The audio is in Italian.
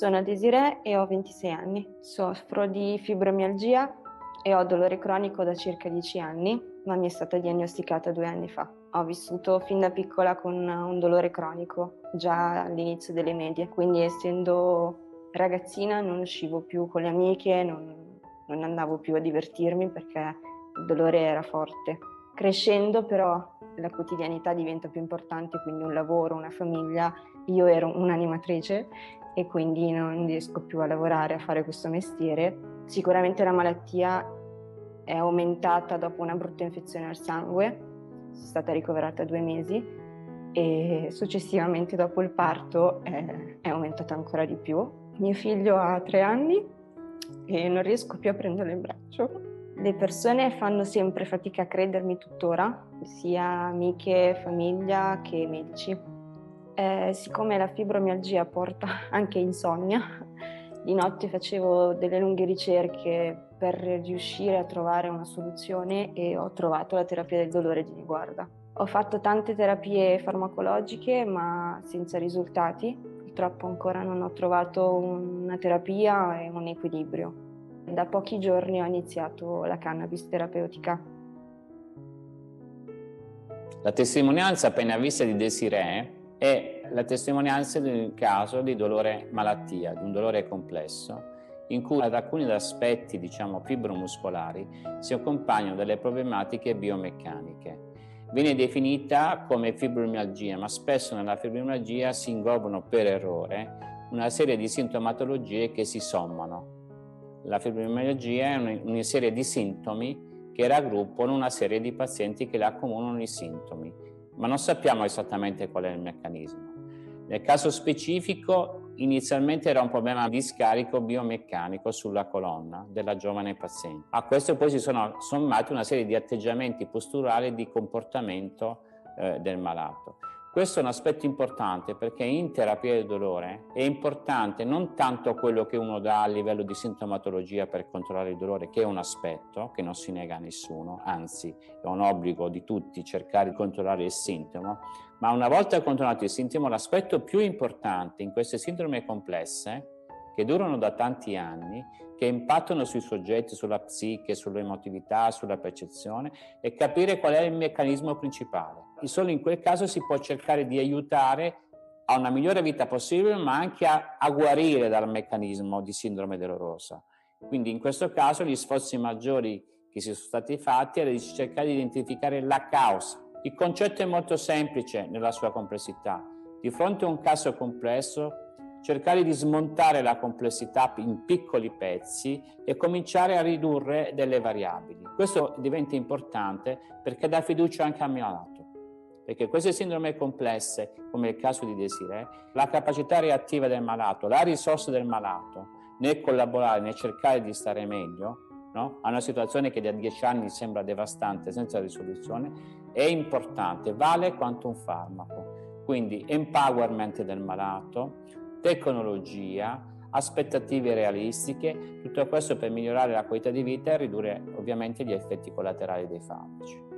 Sono Desiree e ho 26 anni. Soffro di fibromialgia e ho dolore cronico da circa 10 anni, ma mi è stata diagnosticata due anni fa. Ho vissuto fin da piccola con un dolore cronico, già all'inizio delle medie, quindi essendo ragazzina non uscivo più con le amiche, non, non andavo più a divertirmi perché il dolore era forte. Crescendo però la quotidianità diventa più importante, quindi un lavoro, una famiglia. Io ero un'animatrice e quindi non riesco più a lavorare, a fare questo mestiere. Sicuramente la malattia è aumentata dopo una brutta infezione al sangue, sono stata ricoverata due mesi e successivamente dopo il parto è, è aumentata ancora di più. Mio figlio ha tre anni e non riesco più a prenderlo in braccio. Le persone fanno sempre fatica a credermi tuttora, sia amiche, famiglia che medici. Eh, siccome la fibromialgia porta anche insonnia, di notte facevo delle lunghe ricerche per riuscire a trovare una soluzione e ho trovato la terapia del dolore di Niguarda. Ho fatto tante terapie farmacologiche ma senza risultati, purtroppo ancora non ho trovato una terapia e un equilibrio. Da pochi giorni ho iniziato la cannabis terapeutica. La testimonianza appena vista di Desiree è la testimonianza di un caso di dolore malattia, di un dolore complesso, in cui ad alcuni aspetti, diciamo, fibromuscolari si accompagnano delle problematiche biomeccaniche. Viene definita come fibromialgia, ma spesso nella fibromialgia si inglobano per errore una serie di sintomatologie che si sommano. La fibromialgia è una serie di sintomi che raggruppano una serie di pazienti che le accomunano i sintomi ma non sappiamo esattamente qual è il meccanismo. Nel caso specifico, inizialmente era un problema di scarico biomeccanico sulla colonna della giovane paziente. A questo poi si sono sommati una serie di atteggiamenti posturali e di comportamento eh, del malato. Questo è un aspetto importante perché in terapia del dolore è importante non tanto quello che uno dà a livello di sintomatologia per controllare il dolore, che è un aspetto che non si nega a nessuno, anzi è un obbligo di tutti cercare di controllare il sintomo, ma una volta controllato il sintomo l'aspetto più importante in queste sindrome complesse che durano da tanti anni, che impattano sui soggetti, sulla psiche, sull'emotività, sulla percezione e capire qual è il meccanismo principale. E solo in quel caso si può cercare di aiutare a una migliore vita possibile, ma anche a, a guarire dal meccanismo di sindrome dolorosa. Quindi in questo caso gli sforzi maggiori che si sono stati fatti era di cercare di identificare la causa. Il concetto è molto semplice nella sua complessità. Di fronte a un caso complesso cercare di smontare la complessità in piccoli pezzi e cominciare a ridurre delle variabili. Questo diventa importante perché dà fiducia anche al malato. Perché queste sindrome complesse, come il caso di Desiree, la capacità reattiva del malato, la risorsa del malato nel collaborare, nel cercare di stare meglio, no? a una situazione che da dieci anni sembra devastante, senza risoluzione, è importante, vale quanto un farmaco. Quindi empowerment del malato, tecnologia, aspettative realistiche, tutto questo per migliorare la qualità di vita e ridurre ovviamente gli effetti collaterali dei farmaci.